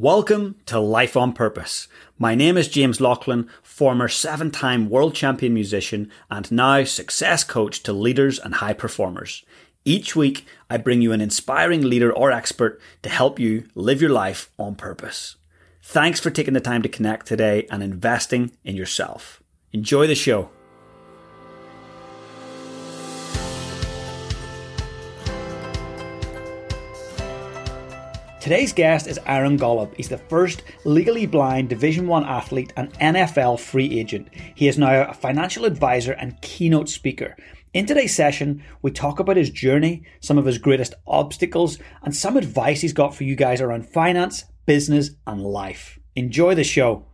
Welcome to Life on Purpose. My name is James Laughlin, former seven time world champion musician and now success coach to leaders and high performers. Each week, I bring you an inspiring leader or expert to help you live your life on purpose. Thanks for taking the time to connect today and investing in yourself. Enjoy the show. Today's guest is Aaron Golub. He's the first legally blind Division 1 athlete and NFL free agent. He is now a financial advisor and keynote speaker. In today's session, we talk about his journey, some of his greatest obstacles, and some advice he's got for you guys around finance, business, and life. Enjoy the show.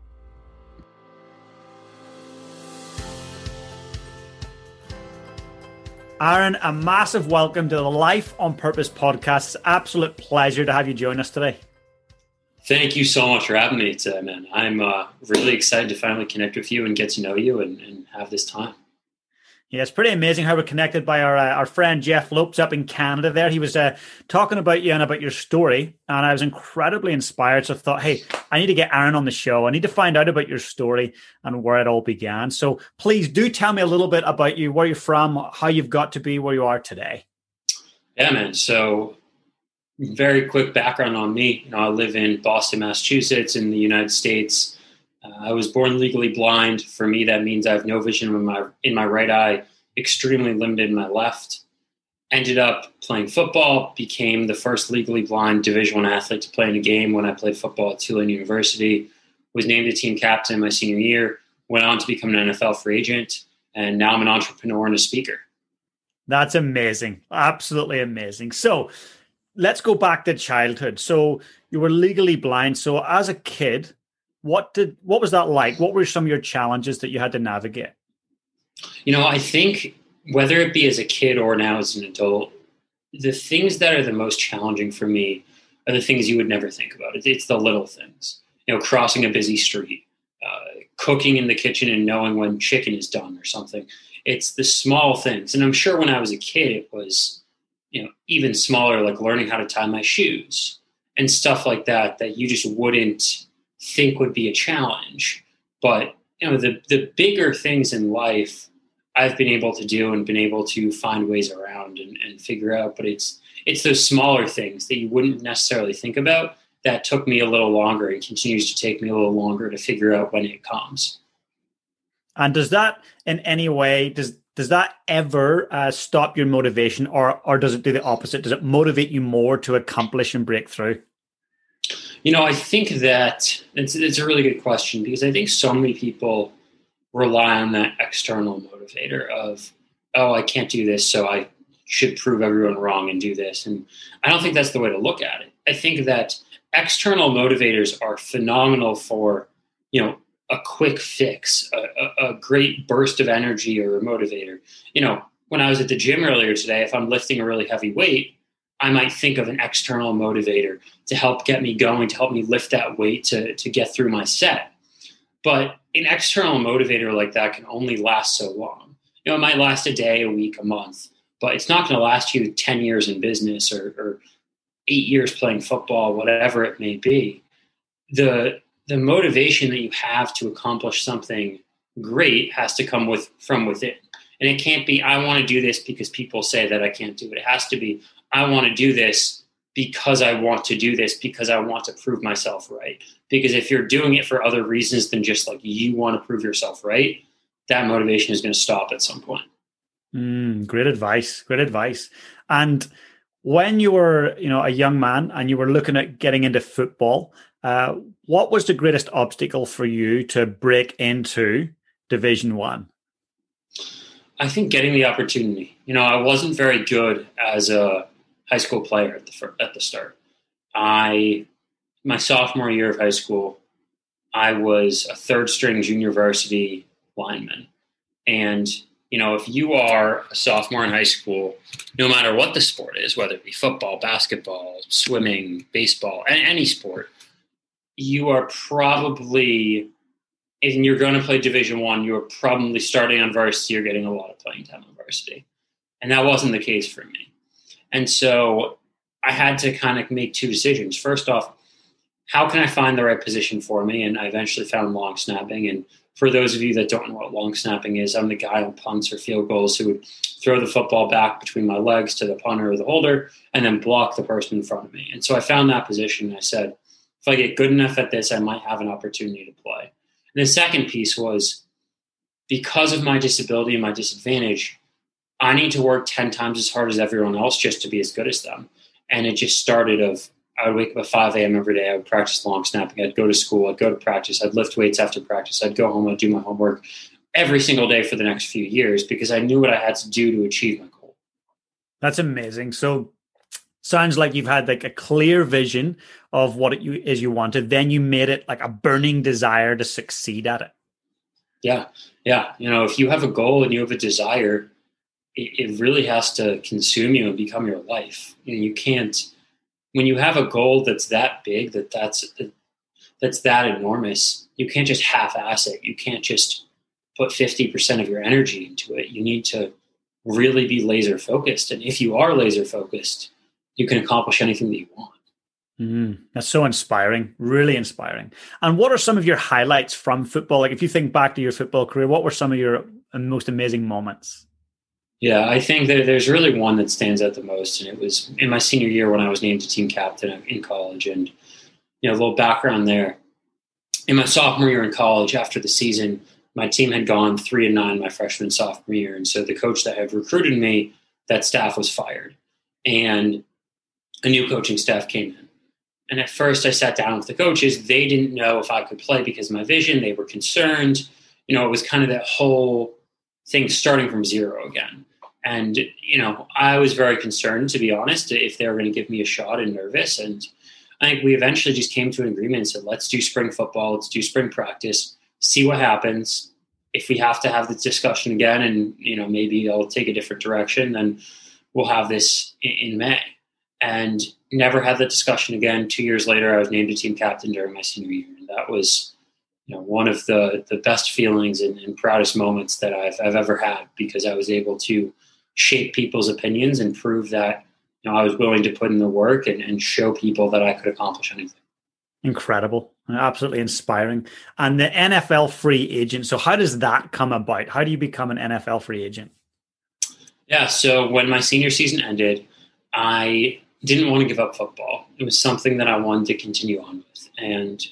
Aaron, a massive welcome to the Life on Purpose podcast. It's absolute pleasure to have you join us today. Thank you so much for having me today, man. I'm uh, really excited to finally connect with you and get to know you and, and have this time. Yeah, it's pretty amazing how we're connected by our uh, our friend Jeff Lopes up in Canada. There, he was uh, talking about you and about your story, and I was incredibly inspired. So I thought, hey, I need to get Aaron on the show. I need to find out about your story and where it all began. So please do tell me a little bit about you, where you're from, how you've got to be where you are today. Yeah, man. So very quick background on me. You know, I live in Boston, Massachusetts, in the United States. Uh, I was born legally blind. For me, that means I have no vision in my in my right eye, extremely limited in my left. Ended up playing football. Became the first legally blind Division One athlete to play in a game when I played football at Tulane University. Was named a team captain my senior year. Went on to become an NFL free agent, and now I'm an entrepreneur and a speaker. That's amazing. Absolutely amazing. So let's go back to childhood. So you were legally blind. So as a kid, what did what was that like? What were some of your challenges that you had to navigate? You know, I think whether it be as a kid or now as an adult, the things that are the most challenging for me are the things you would never think about. It's the little things. You know, crossing a busy street, uh, cooking in the kitchen and knowing when chicken is done or something. It's the small things. And I'm sure when I was a kid, it was, you know, even smaller, like learning how to tie my shoes and stuff like that, that you just wouldn't think would be a challenge. But you know, the the bigger things in life I've been able to do and been able to find ways around and, and figure out. But it's it's those smaller things that you wouldn't necessarily think about that took me a little longer and continues to take me a little longer to figure out when it comes. And does that in any way does does that ever uh, stop your motivation, or or does it do the opposite? Does it motivate you more to accomplish and break through? You know, I think that it's, it's a really good question because I think so many people rely on that external motivator of, oh, I can't do this, so I should prove everyone wrong and do this. And I don't think that's the way to look at it. I think that external motivators are phenomenal for, you know, a quick fix, a, a, a great burst of energy or a motivator. You know, when I was at the gym earlier today, if I'm lifting a really heavy weight, I might think of an external motivator to help get me going, to help me lift that weight to, to get through my set. But an external motivator like that can only last so long. You know, it might last a day, a week, a month, but it's not going to last you 10 years in business or, or eight years playing football, whatever it may be. The, the motivation that you have to accomplish something great has to come with from within. And it can't be, I want to do this because people say that I can't do it. It has to be, I want to do this because I want to do this because I want to prove myself right. Because if you're doing it for other reasons than just like you want to prove yourself right, that motivation is going to stop at some point. Mm, great advice. Great advice. And when you were, you know, a young man and you were looking at getting into football, uh, what was the greatest obstacle for you to break into Division One? I think getting the opportunity. You know, I wasn't very good as a high school player at the at the start. I my sophomore year of high school, I was a third string junior varsity lineman, and you know if you are a sophomore in high school, no matter what the sport is, whether it be football, basketball, swimming, baseball, any sport, you are probably and you're going to play division one you're probably starting on varsity you're getting a lot of playing time on varsity. And that wasn't the case for me and so I had to kind of make two decisions. First off, how can I find the right position for me? And I eventually found long snapping. And for those of you that don't know what long snapping is, I'm the guy on punts or field goals who would throw the football back between my legs to the punter or the holder and then block the person in front of me. And so I found that position I said, if I get good enough at this, I might have an opportunity to play. And the second piece was because of my disability and my disadvantage, I need to work 10 times as hard as everyone else just to be as good as them. And it just started of I would wake up at 5 a.m. every day. I would practice long snapping. I'd go to school. I'd go to practice. I'd lift weights after practice. I'd go home. I'd do my homework every single day for the next few years because I knew what I had to do to achieve my goal. That's amazing. So sounds like you've had like a clear vision of what it is you wanted. Then you made it like a burning desire to succeed at it. Yeah. Yeah. You know, if you have a goal and you have a desire, it, it really has to consume you and become your life. And you can't, when you have a goal that's that big, that that's that's that enormous, you can't just half-ass it. You can't just put 50% of your energy into it. You need to really be laser focused. And if you are laser focused, you can accomplish anything that you want. Mm, that's so inspiring, really inspiring. And what are some of your highlights from football? Like, if you think back to your football career, what were some of your most amazing moments? Yeah, I think that there's really one that stands out the most, and it was in my senior year when I was named a team captain in college. And you know, a little background there. In my sophomore year in college, after the season, my team had gone three and nine my freshman sophomore year, and so the coach that had recruited me, that staff was fired, and a new coaching staff came in. And at first, I sat down with the coaches. They didn't know if I could play because of my vision. They were concerned. You know, it was kind of that whole thing starting from zero again. And, you know, I was very concerned, to be honest, if they were going to give me a shot and nervous. And I think we eventually just came to an agreement and said, let's do spring football, let's do spring practice, see what happens. If we have to have the discussion again and, you know, maybe I'll take a different direction, then we'll have this in May. And never had the discussion again. Two years later, I was named a team captain during my senior year. And that was you know one of the the best feelings and, and, proudest moments that I've, I've ever had because I was able to shape people's opinions and prove that you know I was willing to put in the work and, and show people that I could accomplish anything. Incredible, absolutely inspiring. And the NFL free agent. So how does that come about? How do you become an NFL free agent? Yeah, so when my senior season ended, I didn't want to give up football. It was something that I wanted to continue on with, and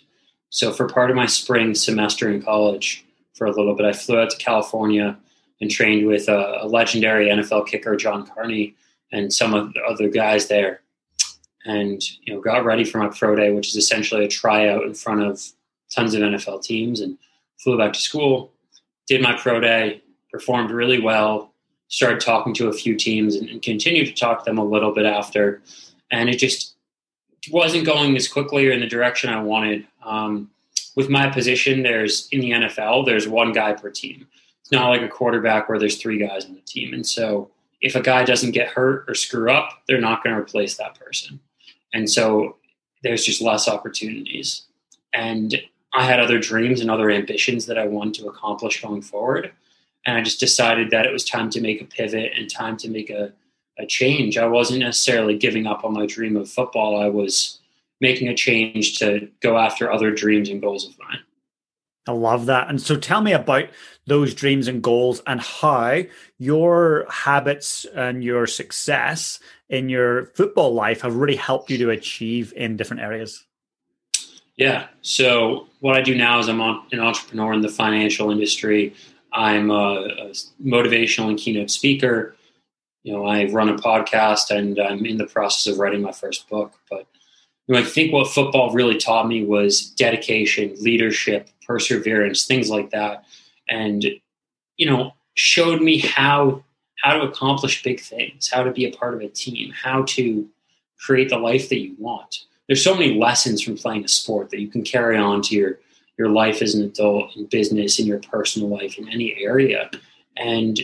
so for part of my spring semester in college, for a little bit, I flew out to California and trained with a, a legendary NFL kicker, John Carney, and some of the other guys there. And you know, got ready for my pro day, which is essentially a tryout in front of tons of NFL teams, and flew back to school. Did my pro day, performed really well. Started talking to a few teams, and, and continued to talk to them a little bit after. And it just wasn't going as quickly or in the direction I wanted. Um, with my position, there's in the NFL, there's one guy per team. It's not like a quarterback where there's three guys on the team. And so if a guy doesn't get hurt or screw up, they're not going to replace that person. And so there's just less opportunities. And I had other dreams and other ambitions that I wanted to accomplish going forward. And I just decided that it was time to make a pivot and time to make a a change. I wasn't necessarily giving up on my dream of football. I was making a change to go after other dreams and goals of mine. I love that. And so tell me about those dreams and goals and how your habits and your success in your football life have really helped you to achieve in different areas. Yeah. So what I do now is I'm an entrepreneur in the financial industry. I'm a, a motivational and keynote speaker you know, I run a podcast and I'm in the process of writing my first book. But you know, I think what football really taught me was dedication, leadership, perseverance, things like that, and you know, showed me how how to accomplish big things, how to be a part of a team, how to create the life that you want. There's so many lessons from playing a sport that you can carry on to your your life as an adult, in business, in your personal life, in any area. And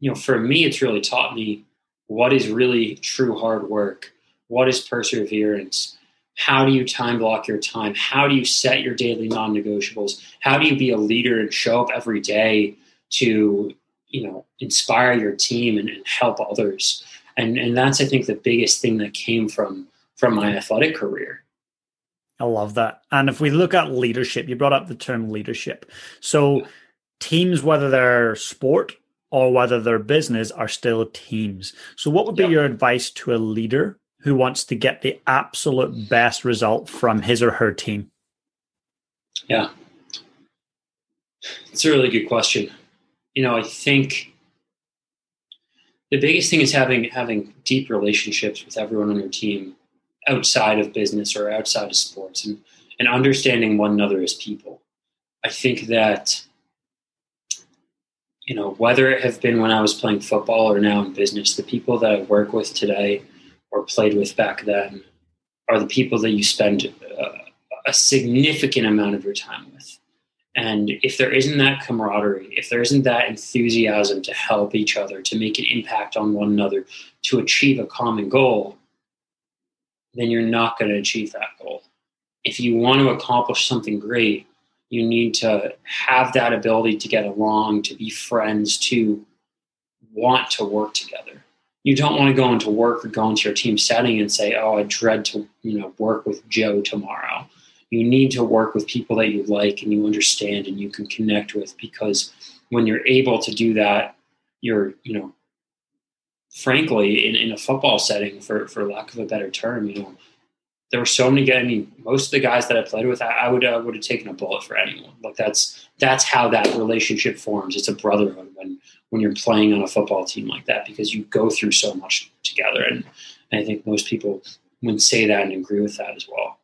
you know, for me, it's really taught me what is really true hard work, what is perseverance, how do you time block your time, how do you set your daily non-negotiables, how do you be a leader and show up every day to, you know, inspire your team and, and help others. And and that's I think the biggest thing that came from from my athletic career. I love that. And if we look at leadership, you brought up the term leadership. So teams, whether they're sport or whether they're business, are still teams. So what would be your advice to a leader who wants to get the absolute best result from his or her team? Yeah. It's a really good question. You know, I think the biggest thing is having having deep relationships with everyone on your team outside of business or outside of sports and, and understanding one another as people. I think that, you know, whether it have been when I was playing football or now in business, the people that I work with today or played with back then are the people that you spend a, a significant amount of your time with. And if there isn't that camaraderie, if there isn't that enthusiasm to help each other, to make an impact on one another, to achieve a common goal, then you're not going to achieve that goal. If you want to accomplish something great, you need to have that ability to get along, to be friends, to want to work together. You don't want to go into work or go into your team setting and say, "Oh, I dread to, you know, work with Joe tomorrow." You need to work with people that you like and you understand and you can connect with because when you're able to do that, you're, you know, frankly, in, in a football setting, for, for lack of a better term, you know, there were so many guys. I mean, most of the guys that I played with, I, I would uh, would have taken a bullet for anyone. Like that's that's how that relationship forms. It's a brotherhood when when you're playing on a football team like that because you go through so much together. And, and I think most people would say that and agree with that as well.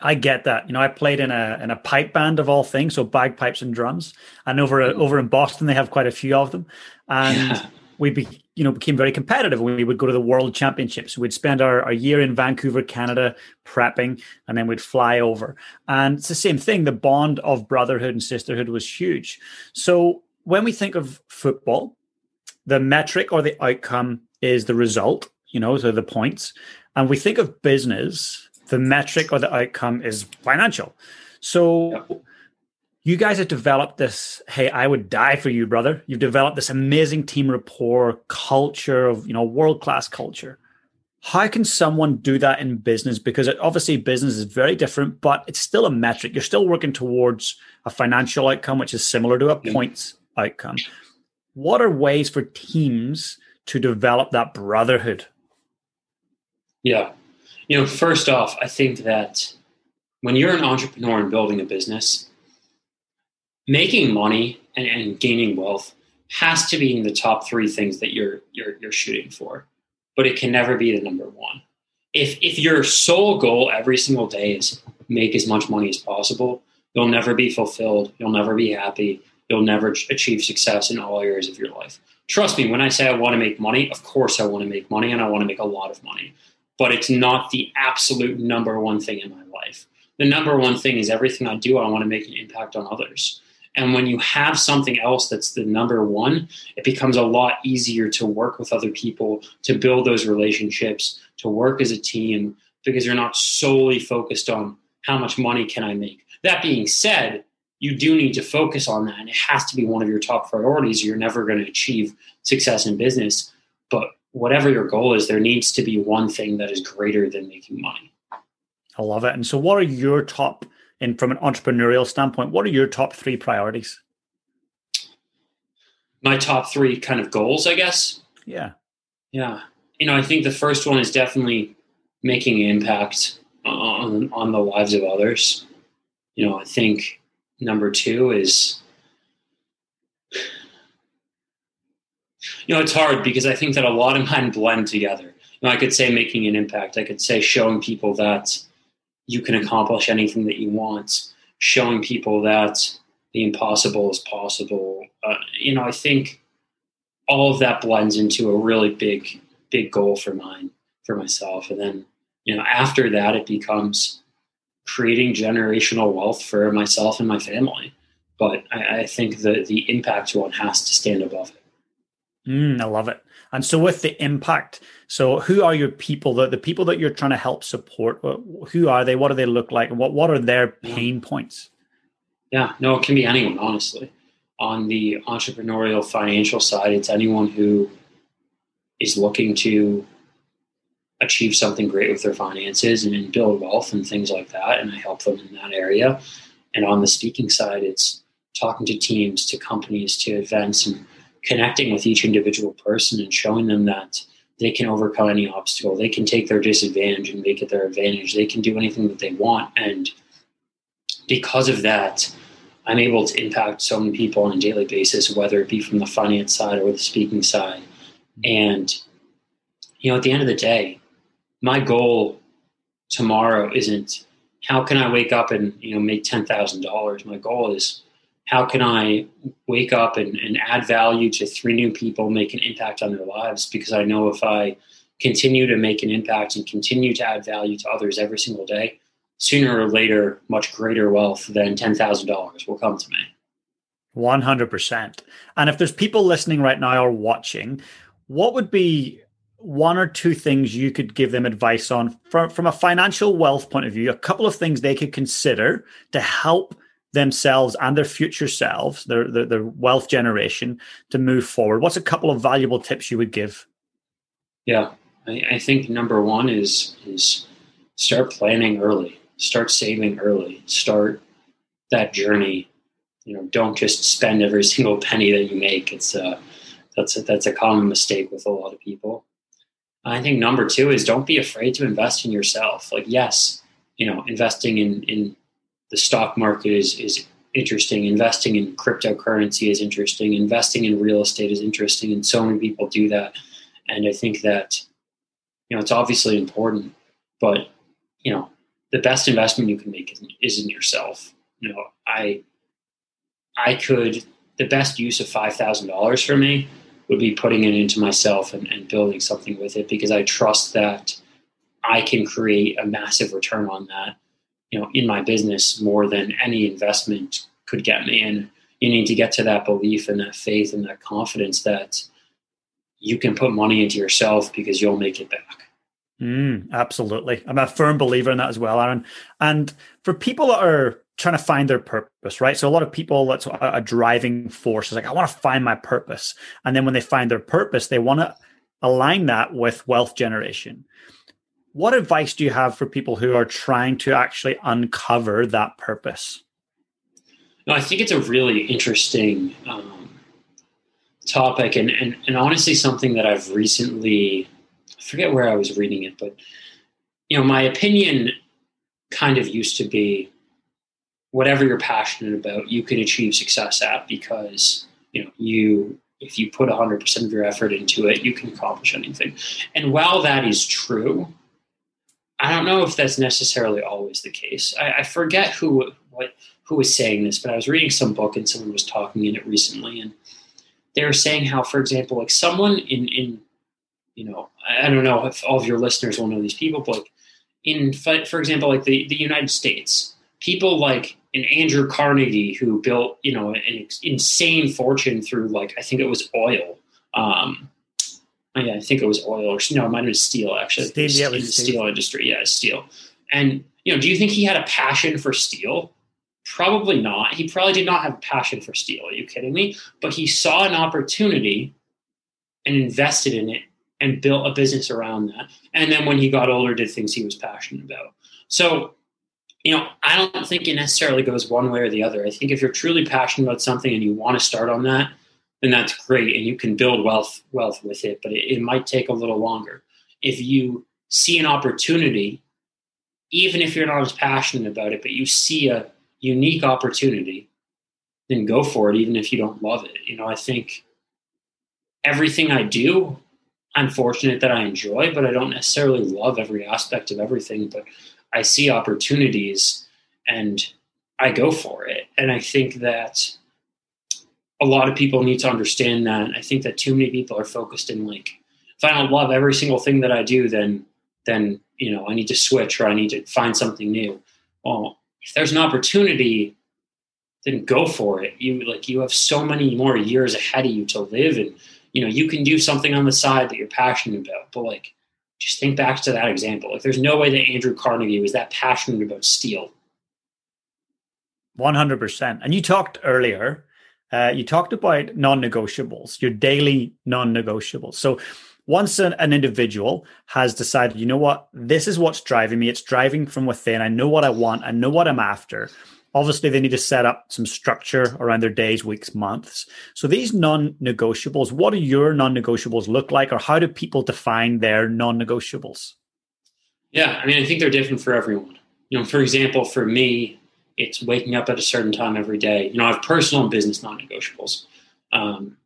I get that. You know, I played in a in a pipe band of all things, so bagpipes and drums. And over over in Boston, they have quite a few of them. And yeah we be, you know became very competitive. We would go to the world championships. We'd spend our, our year in vancouver canada prepping and then we'd fly over. And it's the same thing. The bond of brotherhood and sisterhood was huge. So when we think of football the metric or the outcome is the result you know so the points. And we think of business the metric or the outcome is financial. So you guys have developed this hey i would die for you brother. You've developed this amazing team rapport culture of you know world class culture. How can someone do that in business? Because it, obviously business is very different but it's still a metric. You're still working towards a financial outcome which is similar to a points outcome. What are ways for teams to develop that brotherhood? Yeah. You know first off i think that when you're an entrepreneur and building a business making money and, and gaining wealth has to be in the top three things that you're you're you're shooting for, but it can never be the number one. If if your sole goal every single day is make as much money as possible, you'll never be fulfilled. You'll never be happy. You'll never achieve success in all areas of your life. Trust me, when I say I want to make money, of course I want to make money and I want to make a lot of money. But it's not the absolute number one thing in my life. The number one thing is everything I do, I want to make an impact on others. And when you have something else that's the number one, it becomes a lot easier to work with other people, to build those relationships, to work as a team, because you're not solely focused on how much money can I make. That being said, you do need to focus on that, and it has to be one of your top priorities. You're never going to achieve success in business. But whatever your goal is, there needs to be one thing that is greater than making money. I love it. And so, what are your top and from an entrepreneurial standpoint, what are your top three priorities? My top three kind of goals, I guess. Yeah. Yeah. You know, I think the first one is definitely making an impact on on the lives of others. You know, I think number two is you know it's hard because i think that a lot of mine blend together you know i could say making an impact i could say showing people that you can accomplish anything that you want, showing people that the impossible is possible. Uh, you know, I think all of that blends into a really big, big goal for mine, for myself. And then, you know, after that, it becomes creating generational wealth for myself and my family. But I, I think the the impact one has to stand above it. Mm, I love it. And so, with the impact, so who are your people? The, the people that you're trying to help support, who are they? What do they look like? What, what are their pain points? Yeah, no, it can be anyone, honestly. On the entrepreneurial financial side, it's anyone who is looking to achieve something great with their finances and build wealth and things like that. And I help them in that area. And on the speaking side, it's talking to teams, to companies, to events, and connecting with each individual person and showing them that they can overcome any obstacle. They can take their disadvantage and make it their advantage. They can do anything that they want. And because of that, I'm able to impact so many people on a daily basis, whether it be from the finance side or the speaking side. And, you know, at the end of the day, my goal tomorrow isn't how can I wake up and, you know, make $10,000. My goal is how can I wake up and, and add value to three new people, make an impact on their lives? Because I know if I continue to make an impact and continue to add value to others every single day, sooner or later, much greater wealth than $10,000 will come to me. 100%. And if there's people listening right now or watching, what would be one or two things you could give them advice on from, from a financial wealth point of view? A couple of things they could consider to help themselves and their future selves, their, their, their wealth generation, to move forward. What's a couple of valuable tips you would give? Yeah, I, I think number one is is start planning early start saving early start that journey you know don't just spend every single penny that you make it's a that's a, that's a common mistake with a lot of people i think number two is don't be afraid to invest in yourself like yes you know investing in in the stock market is is interesting. Investing in cryptocurrency is interesting. Investing in real estate is interesting. And so many people do that. And i think that you know it's obviously important but you know the best investment you can make is in yourself. You know, I I could the best use of five thousand dollars for me would be putting it into myself and, and building something with it because I trust that I can create a massive return on that, know, in my business more than any investment could get me. And you need to get to that belief and that faith and that confidence that you can put money into yourself because you'll make it back. Mm, absolutely. I'm a firm believer in that as well, Aaron. And for people that are trying to find their purpose, right? So a lot of people, that's a, driving force is like, I want to find my purpose. And then when they find their purpose, they want to align that with wealth generation. What advice do you have for people who are trying to actually uncover that purpose? No, I think it's a really interesting um, topic and, and, and honestly something that I've recently I forget where I was reading it, but you know, my opinion kind of used to be whatever you're passionate about, you can achieve success at because you know you if you put 100% of your effort into it, you can accomplish anything. And while that is true, I don't know if that's necessarily always the case. I, I forget who what who was saying this, but I was reading some book and someone was talking in it recently, and they were saying how, for example, like someone in in you know, I don't know if all of your listeners will know these people, but like in, for example, like the, the United States, people like an Andrew Carnegie who built, you know, an insane fortune through like, I think it was oil. Um, yeah, I think it was oil or no, it might have been steel actually. Steel, yeah, in the steel. steel industry. Yeah, steel. And, you know, do you think he had a passion for steel? Probably not. He probably did not have a passion for steel. Are you kidding me? But he saw an opportunity and invested in it and built a business around that. And then when he got older, did things he was passionate about. So, you know, I don't think it necessarily goes one way or the other. I think if you're truly passionate about something and you want to start on that, then that's great, and you can build wealth wealth with it. But it, it might take a little longer. If you see an opportunity, even if you're not as passionate about it, but you see a unique opportunity, then go for it, even if you don't love it. You know, I think everything I do I'm fortunate that I enjoy, but I don't necessarily love every aspect of everything. But I see opportunities and I go for it. And I think that a lot of people need to understand that. I think that too many people are focused in like, if I don't love every single thing that I do, then then you know I need to switch or I need to find something new. Well, if there's an opportunity, then go for it. You like you have so many more years ahead of you to live and you know, you can do something on the side that you're passionate about, but like, just think back to that example. Like, there's no way that Andrew Carnegie was that passionate about steel. 100%. And you talked earlier, uh, you talked about non negotiables, your daily non negotiables. So, once an, an, individual has decided, you know what, this is what's driving me, it's driving from within, I know what I want, I know what I'm after. Obviously, they need to set up some structure around their days, weeks, months. So, these non negotiables, what do your non negotiables look like, or how do people define their non negotiables? Yeah, I mean, I think they're different for everyone. You know, for example, for me, it's waking up at a certain time every day. You know, I have personal and business non negotiables. Um,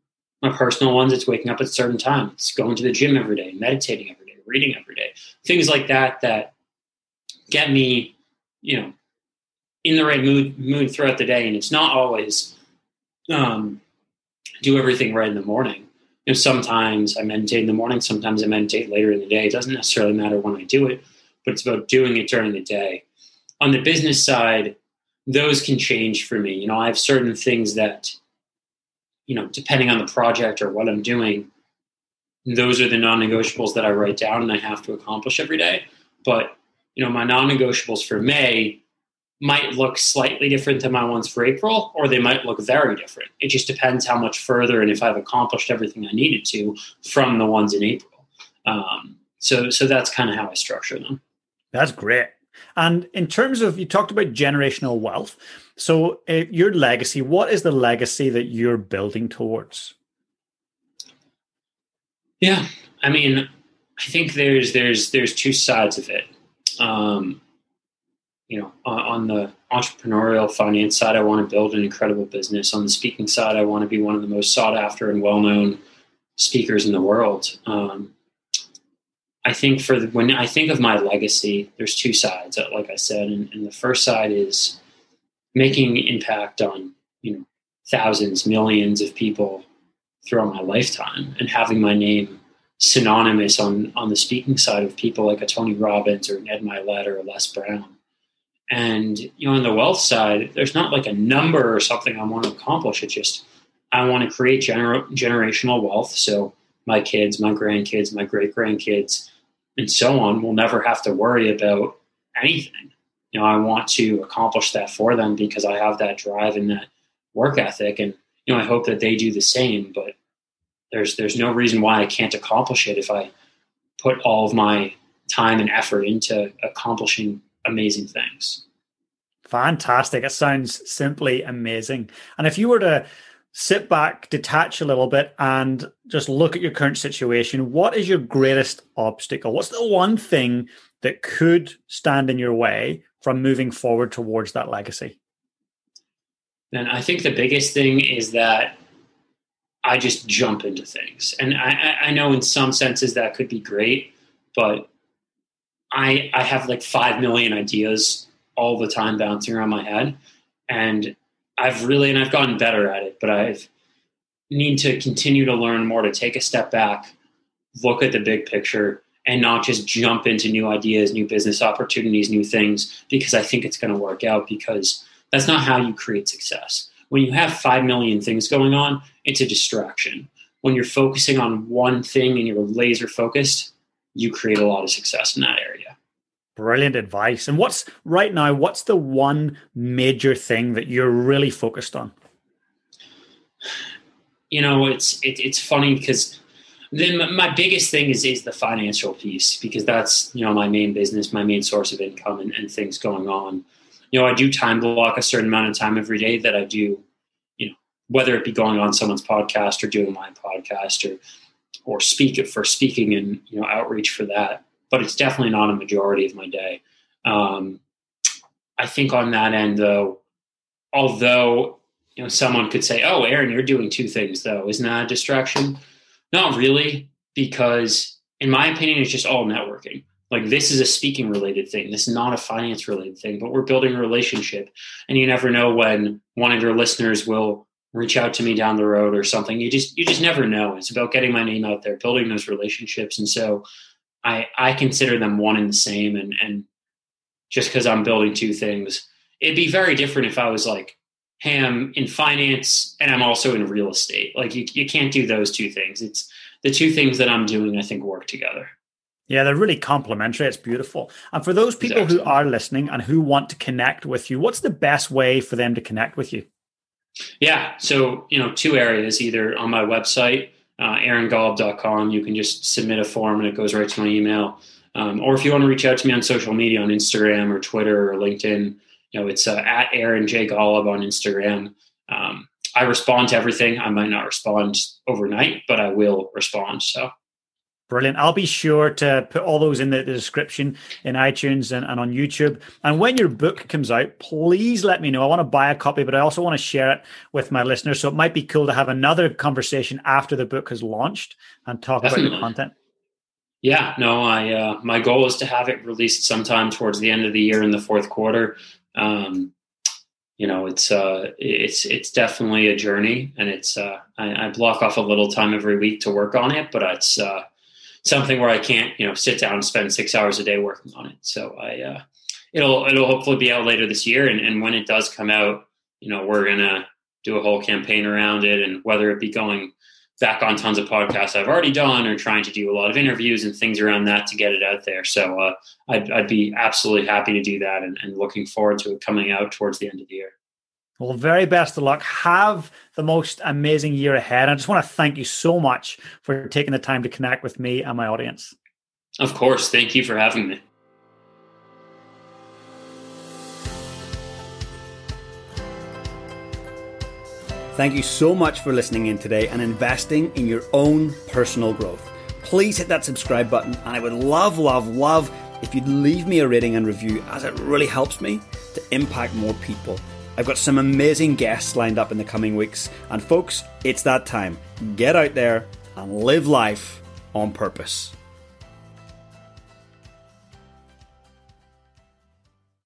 my personal ones, it's waking up at a certain time. It's going to the gym every day, meditating every day, reading every day, things like that that get me, you know, in the right mood mood throughout the day. And it's not always um, do everything right in the morning. You know, sometimes I meditate in the morning, sometimes I meditate later in the day. It doesn't necessarily matter when I do it, but it's about doing it during the day. On the business side, those can change for me. You know, I have certain things that you know, depending on the project or what I'm doing, those are the non-negotiables that I write down and I have to accomplish every day. But you know, my non-negotiables for May might look slightly different than my ones for April, or they might look very different. It just depends how much further and if I've accomplished everything I needed to from the ones in April. Um, so, so that's kind of how I structure them. That's great. And in terms of, you talked about generational wealth. So, uh, your legacy, what is the legacy that you're building towards? Yeah, I mean, I think there's there's there's two sides of it. Um, you know, on, on, the entrepreneurial finance side, I want to build an incredible business. On the speaking side, I want to be one of the most sought after and well known speakers in the world. Um, I think for the, when I think of my legacy, there's two sides. Uh, like I said, and, and the first side is making impact on you know thousands, millions of people throughout my lifetime, and having my name synonymous on on the speaking side of people like a Tony Robbins or Ed Mylett or Les Brown. And you know, on the wealth side, there's not like a number or something I want to accomplish. It's just I want to create gener- generational wealth. So my kids, my grandkids, my great grandkids, and so on will never have to worry about anything. You know, I want to accomplish that for them because I have that drive and that work ethic, and you know, I hope that they do the same. But there's there's no reason why I can't accomplish it if I put all of my time and effort into accomplishing amazing things. Fantastic. It sounds simply amazing. And if you were to sit back, detach a little bit, and just look at your current situation. What is your greatest obstacle? What's the one thing that could stand in your way from moving forward towards that legacy? And I think the biggest thing is that I just jump into things. And I, I know in some senses that could be great, but I I have like five million ideas all the time bouncing around my head. And I've really and I've gotten better at it, but I've need to continue to learn more to take a step back, look at the big picture, and not just jump into new ideas, new business opportunities, new things because I think it's going to work out because that's not how you create success. When you have 5 million things going on, it's a distraction. When you're focusing on one thing and you're laser focused, you create a lot of success in that area. Brilliant advice. And what's right now, what's the one major thing that you're really focused on? You know, it's it, it's funny because then my biggest thing is is the financial piece because that's you know my main business, my main source of income, and, and things going on. You know, I do time block a certain amount of time every day that I do. You know, whether it be going on someone's podcast or doing my podcast or or speak for speaking and you know outreach for that but it's definitely not a majority of my day. Um, I think on that end, though, although you know someone could say, "Oh, Aaron, you're doing two things, though," isn't that a distraction? Not really, because in my opinion, it's just all networking. Like this is a speaking related thing. This is not a finance related thing, but we're building a relationship, and you never know when one of your listeners will reach out to me down the road or something. You just you just never know. It's about getting my name out there, building those relationships, and so I I consider them one and the same. And and just because I'm building two things, it'd be very different if I was like, hey, I'm in finance and I'm also in real estate. Like you you can't do those two things. It's the two things that I'm doing. I think work together. Yeah, they're really complementary. It's beautiful. And for those people exactly. who are listening and who want to connect with you, what's the best way for them to connect with you? Yeah, so you know, two areas: either on my website, uh, aarongolub.com. You can just submit a form and it goes right to my email. Um, or if you want to reach out to me on social media on Instagram or Twitter or LinkedIn, you know, it's uh, at Aaron J. Golub on Instagram. Um, I respond to everything. I might not respond overnight, but I will respond. So Brilliant. I'll be sure to put all those in the, the description in iTunes and, and, on YouTube. And when your book comes out, please let me know. I want to buy a copy, but I also want to share it with my listeners. So it might be cool to have another conversation after the book has launched and talk Definitely. about the content. Yeah, no, I uh, my goal is to have it released sometime towards the end of the year in the fourth quarter. Um, you know, it's uh, it's it's definitely a journey, and it's uh, I, I, block off a little time every week to work on it, but it's uh, something where I can't, you know, sit down and spend six hours a day working on it. So I, uh, it'll it'll hopefully be out later this year, and, and when it does come out, you know, we're gonna do a whole campaign around it, and whether it be going back on tons of podcasts I've already done, or trying to do a lot of interviews and things around that to get it out there. So uh, I'd, I'd be absolutely happy to do that, and, and looking forward to it coming out towards the end of the year. Well, very best of luck. Have the most amazing year ahead. I just want to thank you so much for taking the time to connect with me and my audience. Of course. Thank you for having me. Thank you so much for listening in today and investing in your own personal growth. Please hit that subscribe button, and I would love, love, love if you'd leave me a rating and review, as it really helps me to impact more people. I've got some amazing guests lined up in the coming weeks. And folks, it's that time. Get out there and live life on purpose.